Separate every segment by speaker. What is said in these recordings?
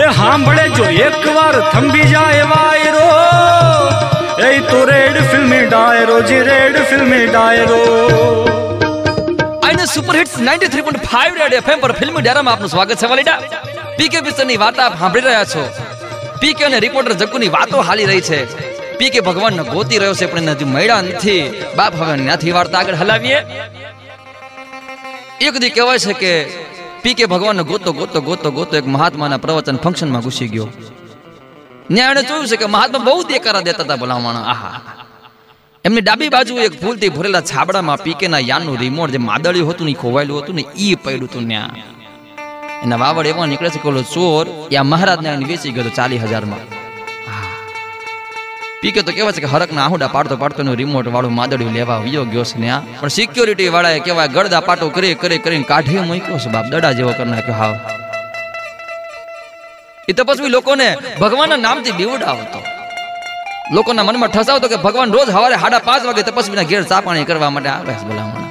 Speaker 1: એ સાંભળે જો, એકવાર થંભી જાય વાયરો. એ તો રેડ ફિલ્મી ડાયરો, જી રેડ ફિલ્મી ડાયરો.
Speaker 2: આઈને સુપર હિટ્સ 93.5 રેડ એફએમ પર ફિલ્મ ડેરામાં આપનું સ્વાગત છે વાલીડા. પીકે પિક્ચરની વાત આપ સાંભળી રહ્યા છો. પીકે અને રિપોર્ટર જગ્ગુની વાતો હાલી રહી છે. પીકે ભગવાનને ગોતી રહ્યો છે, પણ નથી મળ્યા નથી. બાપ હવે નથી વાર્તા આગળ હલાવીએ. એક દી કહેવાય છે કે પીકે ભગવાનનો ગોતો ગોતો ગોતો ગોતો એક મહાત્માના પ્રવચન ફંક્શનમાં ઘૂસી ગયો. ત્યાં એણે જોયું છે કે મહાત્મા બહુ દેકારા દેતા હતા ભલામણ. આહા. એમની ડાબી બાજુ એક ફૂલથી ભરેલા છાબડામાં પીકેના યાનનું રિમોટ જે માદળ્યું હતું ને ખોવાયેલું હતું ને ઈ પડ્યું હતું ત્યાં. એના વાવડ એવા નીકળે છે કે ચોર યા મહારાજને વેચી ગયો ચાલીસ હજારમાં. પીકે તો કેવા છે કે હરકના આહુડા પાડતો પાડતો એનું રિમોટ વાળું માદડ્યું લેવા વિયો ગયો છે ત્યાં પણ સિક્યોરિટી વાળાએ કેવાય ગળદા પાટો કરી કરી કરીને કાઢી મૂક્યો છે બાપ. દડા જેવો કરી નાખ્યો હાવ. એ તપસ્વી લોકોને ભગવાનના નામથી બીવડાવતો. લોકોના મનમાં ઠસાવતો કે ભગવાન રોજ સવારે સાડા પાંચ વાગે તપસ્વીના ઘેર ચા પાણી કરવા માટે આવે છે ભલામણ.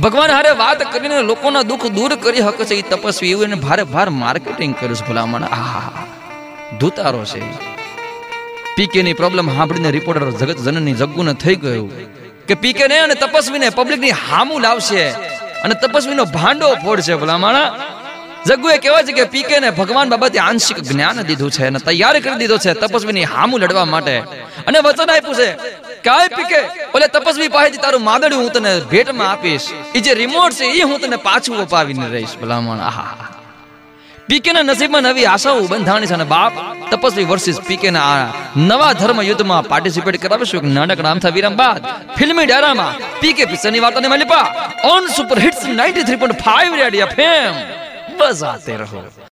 Speaker 2: ભગવાન હારે વાત કરીને લોકોના દુઃખ દૂર કરી શકે છે એ તપસ્વી. એવું એને ભારે ભાર માર્કેટિંગ કર્યું છે ભલામણ. આહા. ધૂતારો છે પીકે ની પ્રોબ્લેમ સાંભળીને રિપોર્ટર જગત જનની જગ્ગુને થઈ ગયું કે પીકે ને અને તપસ્વીને પબ્લિકની હામું લાવશે અને તપસ્વીનો ભાંડો ફોડશે ભલામણ. જગ્ગુએ કહેવાય છે કે પીકે ને ભગવાન બાબતે આંશિક જ્ઞાન દીધું છે અને તૈયાર કરી દીધો છે તપસ્વીની હામું લડવા માટે. અને વચન આપ્યું છે કાય પીકે, ઓલે તપસ્વી પાસેથી તારું માદડ્યું હું તને ભેટમાં આપીશ. એ જે રિમોટ છે એ હું તને પાછું અપાવીને રહીશ ભલામણ. આહા પીકે ના નસીબમાં નવી આશાઓ બંધાણી છે અને બાપ તપસ્વી વર્સિસ પીકેના નવા ધર્મ યુદ્ધમાં પાર્ટિસિપેટ કરાવીશું એક નાનકડા આમથા વિરામ બાદ. ફિલ્મી ડારામાં પીકે પિક્ચરની વાર્તાને મળી on super hits 93.5 radio FM બજાતે રહો.